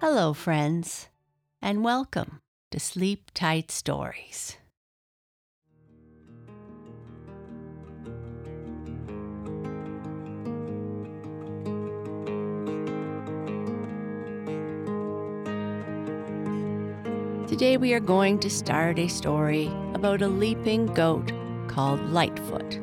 Hello, friends, and welcome to Sleep Tight Stories. Today, we are going to start a story about a leaping goat called Lightfoot.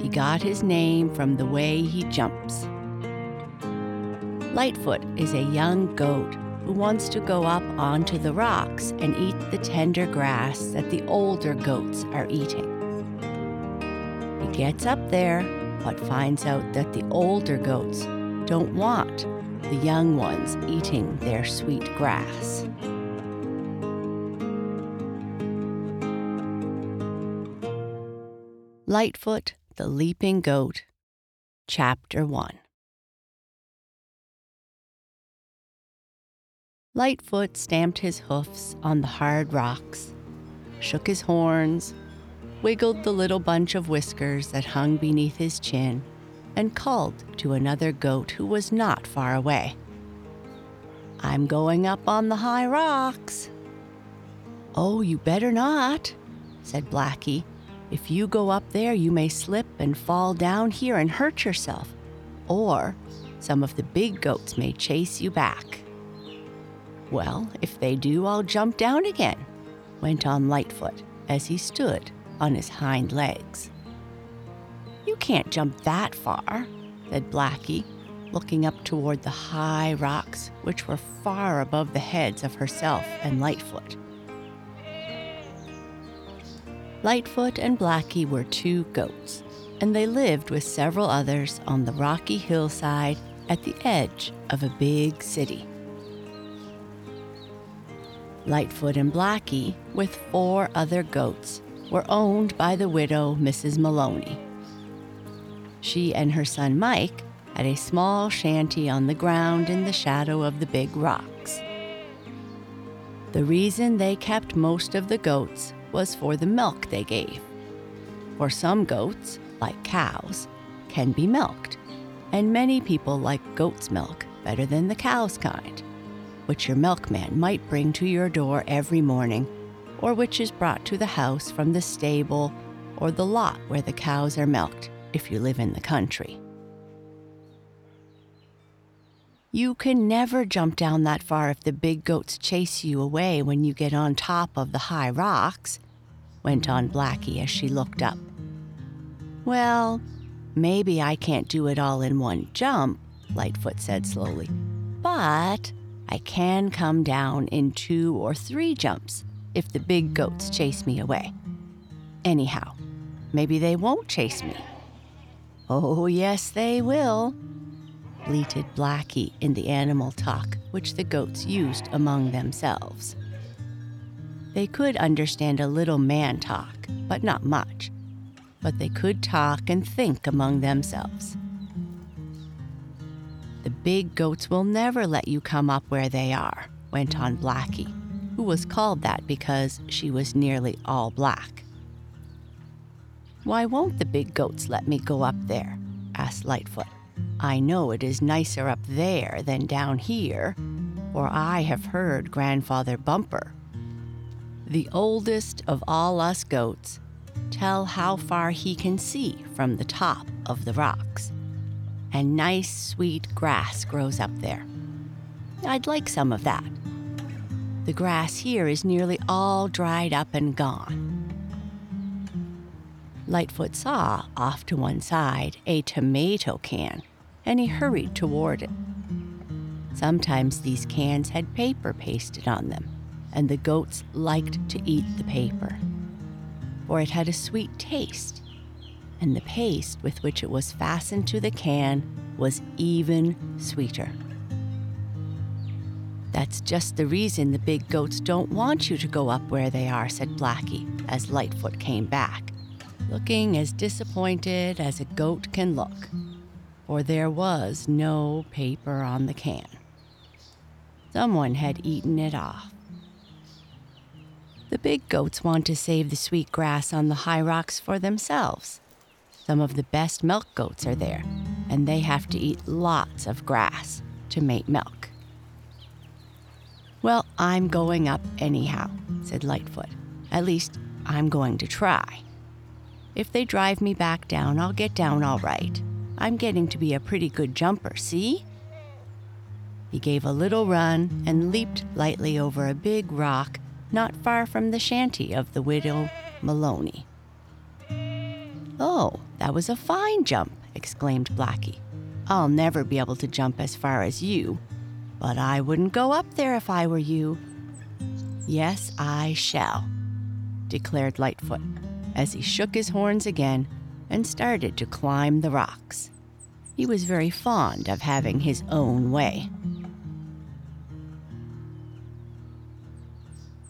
He got his name from the way he jumps. Lightfoot is a young goat who wants to go up onto the rocks and eat the tender grass that the older goats are eating. He gets up there, but finds out that the older goats don't want the young ones eating their sweet grass. Lightfoot the Leaping Goat, Chapter 1 Lightfoot stamped his hoofs on the hard rocks, shook his horns, wiggled the little bunch of whiskers that hung beneath his chin, and called to another goat who was not far away. I'm going up on the high rocks. Oh, you better not, said Blackie. If you go up there, you may slip and fall down here and hurt yourself. Or some of the big goats may chase you back. Well, if they do, I'll jump down again, went on Lightfoot as he stood on his hind legs. You can't jump that far, said Blackie, looking up toward the high rocks which were far above the heads of herself and Lightfoot. Lightfoot and Blackie were two goats, and they lived with several others on the rocky hillside at the edge of a big city. Lightfoot and Blackie, with four other goats, were owned by the widow Mrs. Maloney. She and her son Mike had a small shanty on the ground in the shadow of the big rocks. The reason they kept most of the goats was for the milk they gave. For some goats, like cows, can be milked, and many people like goat's milk better than the cow's kind which your milkman might bring to your door every morning, or which is brought to the house from the stable or the lot where the cows are milked if you live in the country. You can never jump down that far if the big goats chase you away when you get on top of the high rocks, went on Blackie as she looked up. Well, maybe I can't do it all in one jump, Lightfoot said slowly, but I can come down in two or three jumps if the big goats chase me away. Anyhow, maybe they won't chase me. Oh, yes, they will, bleated Blackie in the animal talk which the goats used among themselves. They could understand a little man talk, but not much. But they could talk and think among themselves. Big goats will never let you come up where they are, went on Blackie, who was called that because she was nearly all black. Why won't the big goats let me go up there? asked Lightfoot. I know it is nicer up there than down here, for I have heard Grandfather Bumper, the oldest of all us goats, tell how far he can see from the top of the rocks and nice, sweet grass grows up there. I'd like some of that. The grass here is nearly all dried up and gone. Lightfoot saw, off to one side, a tomato can, and he hurried toward it. Sometimes these cans had paper pasted on them, and the goats liked to eat the paper, for it had a sweet taste and the paste with which it was fastened to the can was even sweeter. That's just the reason the big goats don't want you to go up where they are, said Blackie as Lightfoot came back, looking as disappointed as a goat can look, for there was no paper on the can. Someone had eaten it off. The big goats want to save the sweet grass on the high rocks for themselves. Some of the best milk goats are there, and they have to eat lots of grass to make milk. Well, I'm going up anyhow, said Lightfoot. At least, I'm going to try. If they drive me back down, I'll get down all right. I'm getting to be a pretty good jumper, see? He gave a little run and leaped lightly over a big rock not far from the shanty of the widow Maloney. Oh, that was a fine jump, exclaimed Blackie. I'll never be able to jump as far as you, but I wouldn't go up there if I were you. Yes, I shall, declared Lightfoot as he shook his horns again and started to climb the rocks. He was very fond of having his own way.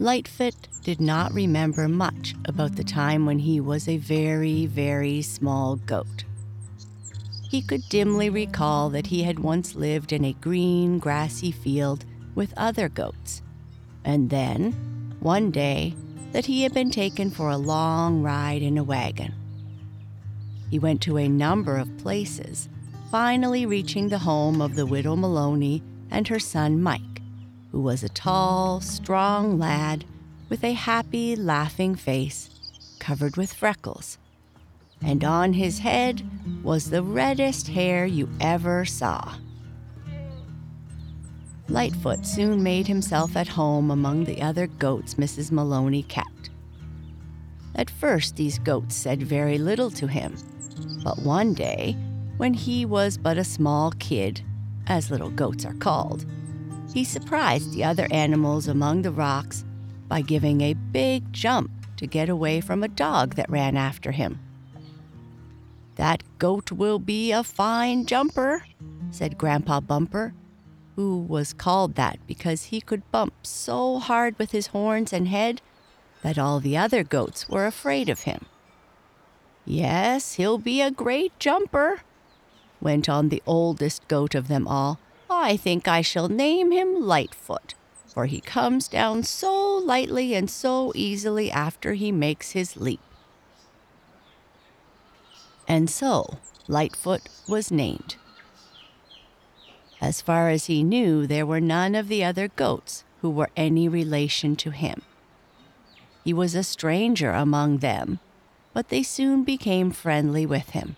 Lightfoot did not remember much about the time when he was a very, very small goat. He could dimly recall that he had once lived in a green, grassy field with other goats, and then, one day, that he had been taken for a long ride in a wagon. He went to a number of places, finally reaching the home of the widow Maloney and her son Mike, who was a tall, strong lad with a happy, laughing face covered with freckles. And on his head was the reddest hair you ever saw. Lightfoot soon made himself at home among the other goats Mrs. Maloney kept. At first, these goats said very little to him, but one day, when he was but a small kid, as little goats are called, he surprised the other animals among the rocks by giving a big jump to get away from a dog that ran after him. That goat will be a fine jumper, said Grandpa Bumper who was called that because he could bump so hard with his horns and head that all the other goats were afraid of him. Yes, he'll be a great jumper, went on the oldest goat of them all. I think I shall name him Lightfoot, for he comes down so lightly and so easily after he makes his leap. And so Lightfoot was named. As far as he knew, there were none of the other goats who were any relation to him. He was a stranger among them, but they soon became friendly with him.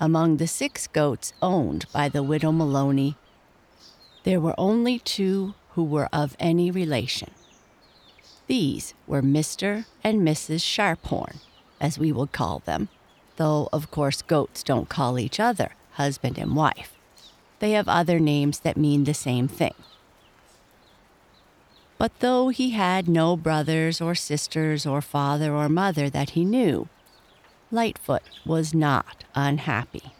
Among the six goats owned by the widow Maloney, there were only two who were of any relation. These were Mr. and Mrs. Sharphorn, as we would call them, though of course goats don't call each other husband and wife they have other names that mean the same thing. But though he had no brothers or sisters or father or mother that he knew, Lightfoot was not unhappy.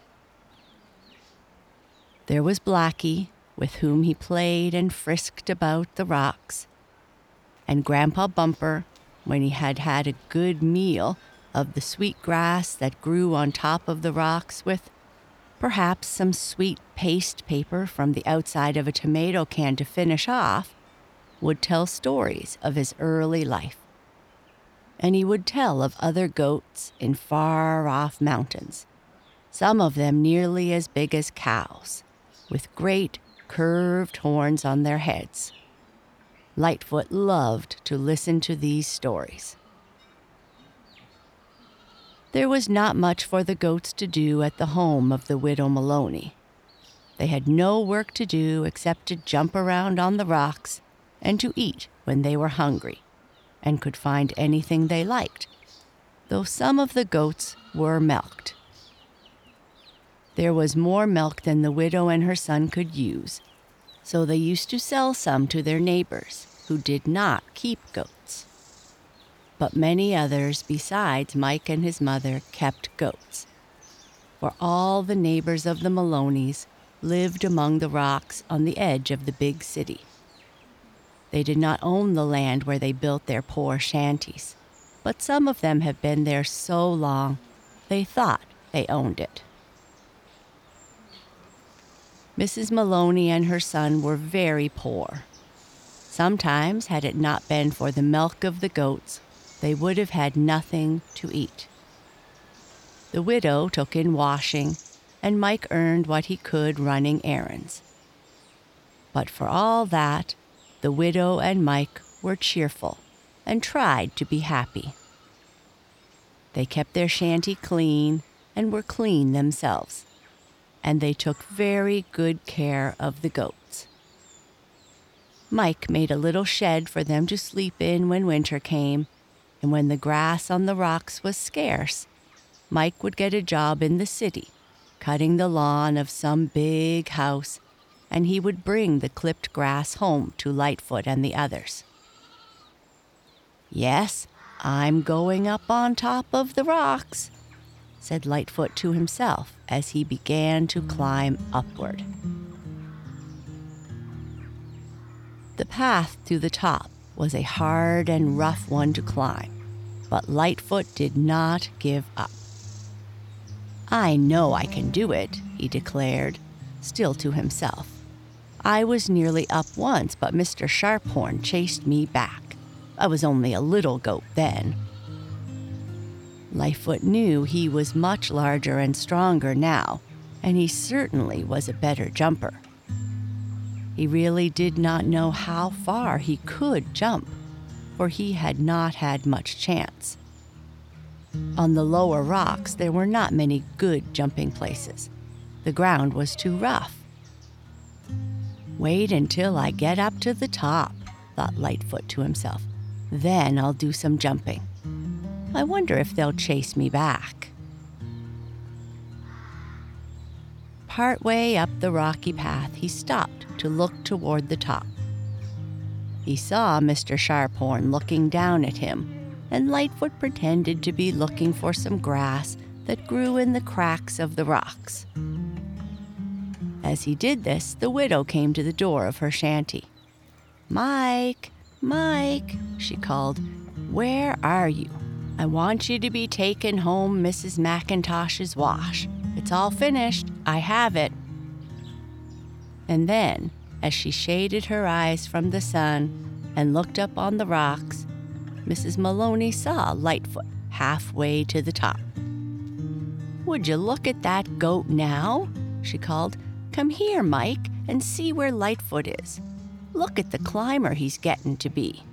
There was Blackie, with whom he played and frisked about the rocks, and Grandpa Bumper, when he had had a good meal of the sweet grass that grew on top of the rocks with perhaps some sweet paste paper from the outside of a tomato can to finish off, would tell stories of his early life. And he would tell of other goats in far off mountains, some of them nearly as big as cows, with great curved horns on their heads. Lightfoot loved to listen to these stories. There was not much for the goats to do at the home of the widow Maloney. They had no work to do except to jump around on the rocks and to eat when they were hungry and could find anything they liked, though some of the goats were milked. There was more milk than the widow and her son could use, so they used to sell some to their neighbors who did not keep goats but many others besides Mike and his mother kept goats. For all the neighbors of the Maloneys lived among the rocks on the edge of the big city. They did not own the land where they built their poor shanties, but some of them have been there so long they thought they owned it. Mrs. Maloney and her son were very poor. Sometimes, had it not been for the milk of the goats, they would have had nothing to eat. The widow took in washing, and Mike earned what he could running errands. But for all that, the widow and Mike were cheerful and tried to be happy. They kept their shanty clean and were clean themselves, and they took very good care of the goats. Mike made a little shed for them to sleep in when winter came, and when the grass on the rocks was scarce, Mike would get a job in the city, cutting the lawn of some big house, and he would bring the clipped grass home to Lightfoot and the others. Yes, I'm going up on top of the rocks, said Lightfoot to himself as he began to climb upward. The path to the top was a hard and rough one to climb, but Lightfoot did not give up. I know I can do it, he declared, still to himself. I was nearly up once, but Mr. Sharphorn chased me back. I was only a little goat then. Lightfoot knew he was much larger and stronger now, and he certainly was a better jumper. He really did not know how far he could jump, for he had not had much chance. On the lower rocks, there were not many good jumping places. The ground was too rough. Wait until I get up to the top, thought Lightfoot to himself. Then I'll do some jumping. I wonder if they'll chase me back. Part way up the rocky path, he stopped to look toward the top. He saw Mr. Sharphorn looking down at him, and Lightfoot pretended to be looking for some grass that grew in the cracks of the rocks. As he did this, the widow came to the door of her shanty. Mike, Mike, she called, where are you? I want you to be taking home Mrs. McIntosh's wash. It's all finished. I have it. And then, as she shaded her eyes from the sun and looked up on the rocks, Mrs. Maloney saw Lightfoot halfway to the top. Would you look at that goat now? she called. Come here, Mike, and see where Lightfoot is. Look at the climber he's getting to be.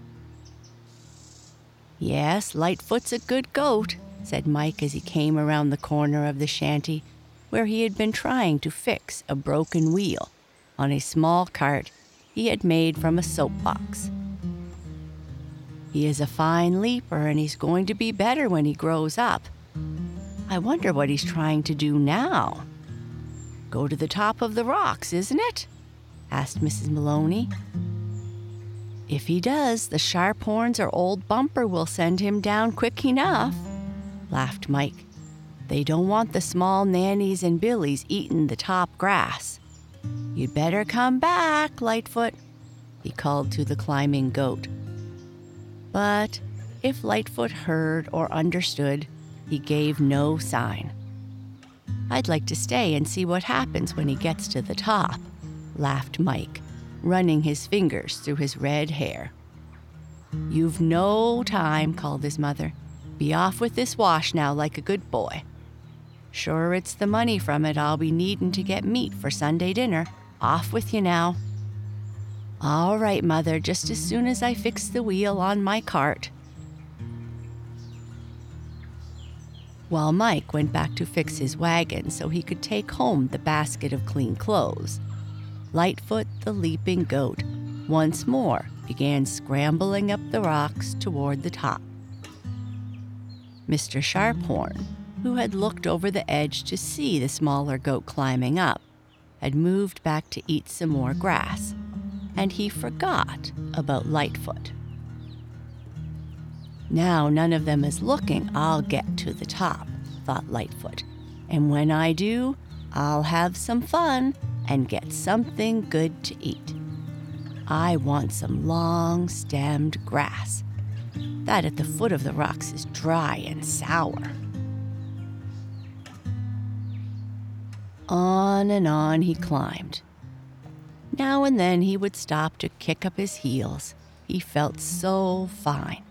Yes, Lightfoot's a good goat, said Mike as he came around the corner of the shanty where he had been trying to fix a broken wheel on a small cart he had made from a soapbox. He is a fine leaper and he's going to be better when he grows up. I wonder what he's trying to do now. Go to the top of the rocks, isn't it? asked Mrs. Maloney. If he does, the Sharphorns or old Bumper will send him down quick enough, laughed Mike. They don't want the small nannies and billies eating the top grass. You'd better come back, Lightfoot, he called to the climbing goat. But if Lightfoot heard or understood, he gave no sign. I'd like to stay and see what happens when he gets to the top, laughed Mike running his fingers through his red hair. You've no time, called his mother. Be off with this wash now, like a good boy. Sure, it's the money from it I'll be needin' to get meat for Sunday dinner. Off with you now. All right, Mother, just as soon as I fix the wheel on my cart. While Mike went back to fix his wagon so he could take home the basket of clean clothes, Lightfoot the leaping goat once more began scrambling up the rocks toward the top. Mr. Sharphorn, who had looked over the edge to see the smaller goat climbing up, had moved back to eat some more grass, and he forgot about Lightfoot. Now none of them is looking, I'll get to the top, thought Lightfoot, and when I do, I'll have some fun and get something good to eat. I want some long stemmed grass. That at the foot of the rocks is dry and sour. On and on he climbed. Now and then he would stop to kick up his heels. He felt so fine.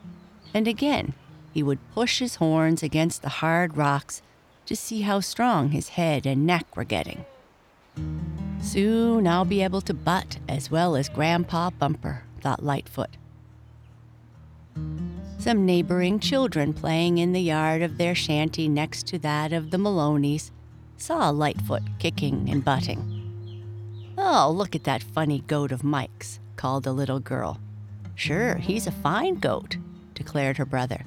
And again, he would push his horns against the hard rocks to see how strong his head and neck were getting. Soon I'll be able to butt as well as Grandpa Bumper, thought Lightfoot. Some neighboring children playing in the yard of their shanty next to that of the Maloneys saw Lightfoot kicking and butting. Oh, look at that funny goat of Mike's, called a little girl. Sure, he's a fine goat, declared her brother.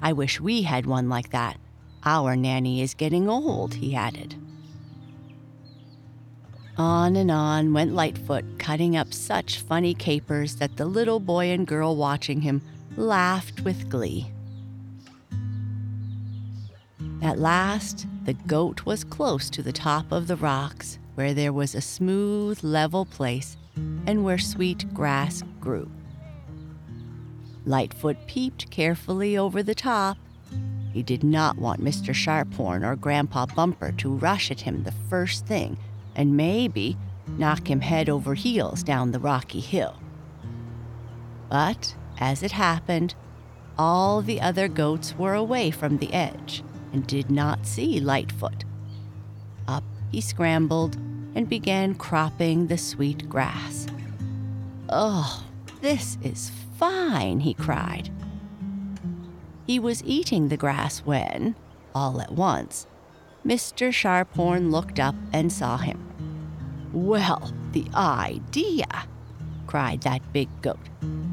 I wish we had one like that. Our nanny is getting old, he added. On and on went Lightfoot, cutting up such funny capers that the little boy and girl watching him laughed with glee. At last, the goat was close to the top of the rocks, where there was a smooth, level place and where sweet grass grew. Lightfoot peeped carefully over the top. He did not want Mr. Sharphorn or Grandpa Bumper to rush at him the first thing and maybe knock him head over heels down the rocky hill. But, as it happened, all the other goats were away from the edge and did not see Lightfoot. Up he scrambled and began cropping the sweet grass. Oh, this is fine, he cried. He was eating the grass when, all at once, Mr. Sharphorn looked up and saw him. Well, the idea, cried that big goat.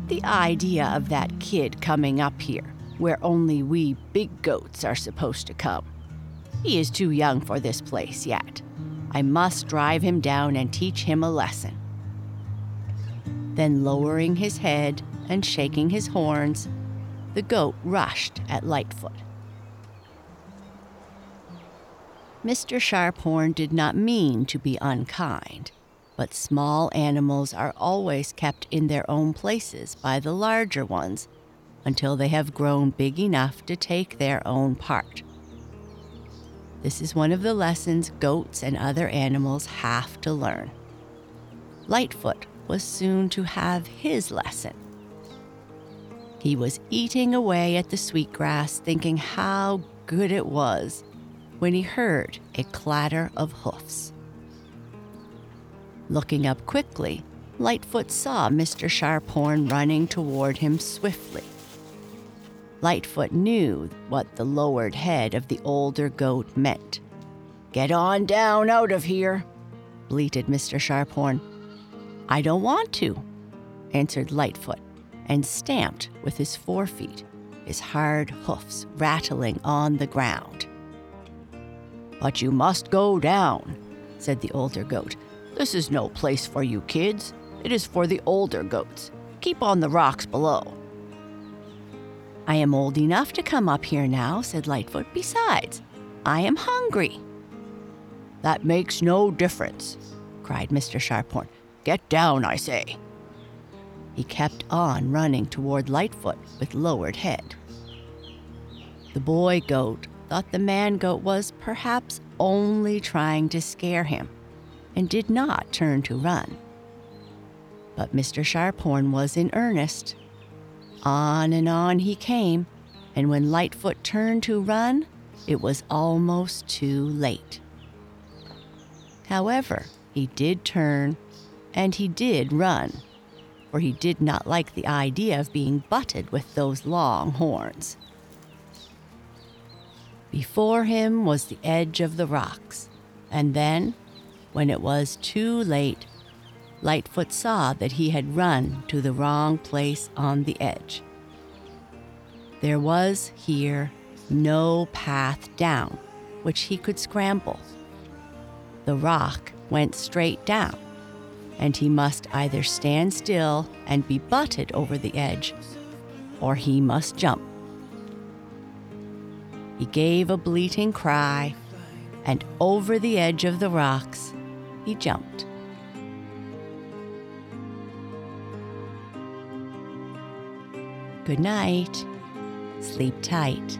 The idea of that kid coming up here, where only we big goats are supposed to come. He is too young for this place yet. I must drive him down and teach him a lesson. Then, lowering his head and shaking his horns, the goat rushed at Lightfoot. Mr. Sharphorn did not mean to be unkind, but small animals are always kept in their own places by the larger ones until they have grown big enough to take their own part. This is one of the lessons goats and other animals have to learn. Lightfoot was soon to have his lesson. He was eating away at the sweetgrass, thinking how good it was, when he heard a clatter of hoofs. Looking up quickly, Lightfoot saw Mr. Sharphorn running toward him swiftly. Lightfoot knew what the lowered head of the older goat meant. Get on down out of here, bleated Mr. Sharphorn. I don't want to, answered Lightfoot, and stamped with his forefeet, his hard hoofs rattling on the ground. But you must go down, said the older goat. This is no place for you kids. It is for the older goats. Keep on the rocks below. I am old enough to come up here now, said Lightfoot. Besides, I am hungry. That makes no difference, cried Mr. Sharphorn. Get down, I say. He kept on running toward Lightfoot with lowered head. The boy goat thought the man goat was perhaps only trying to scare him and did not turn to run. But Mr. Sharphorn was in earnest on and on he came, and when Lightfoot turned to run, it was almost too late. However, he did turn, and he did run, for he did not like the idea of being butted with those long horns. Before him was the edge of the rocks, and then, when it was too late, Lightfoot saw that he had run to the wrong place on the edge. There was here no path down which he could scramble. The rock went straight down, and he must either stand still and be butted over the edge, or he must jump. He gave a bleating cry, and over the edge of the rocks he jumped. Good night. Sleep tight.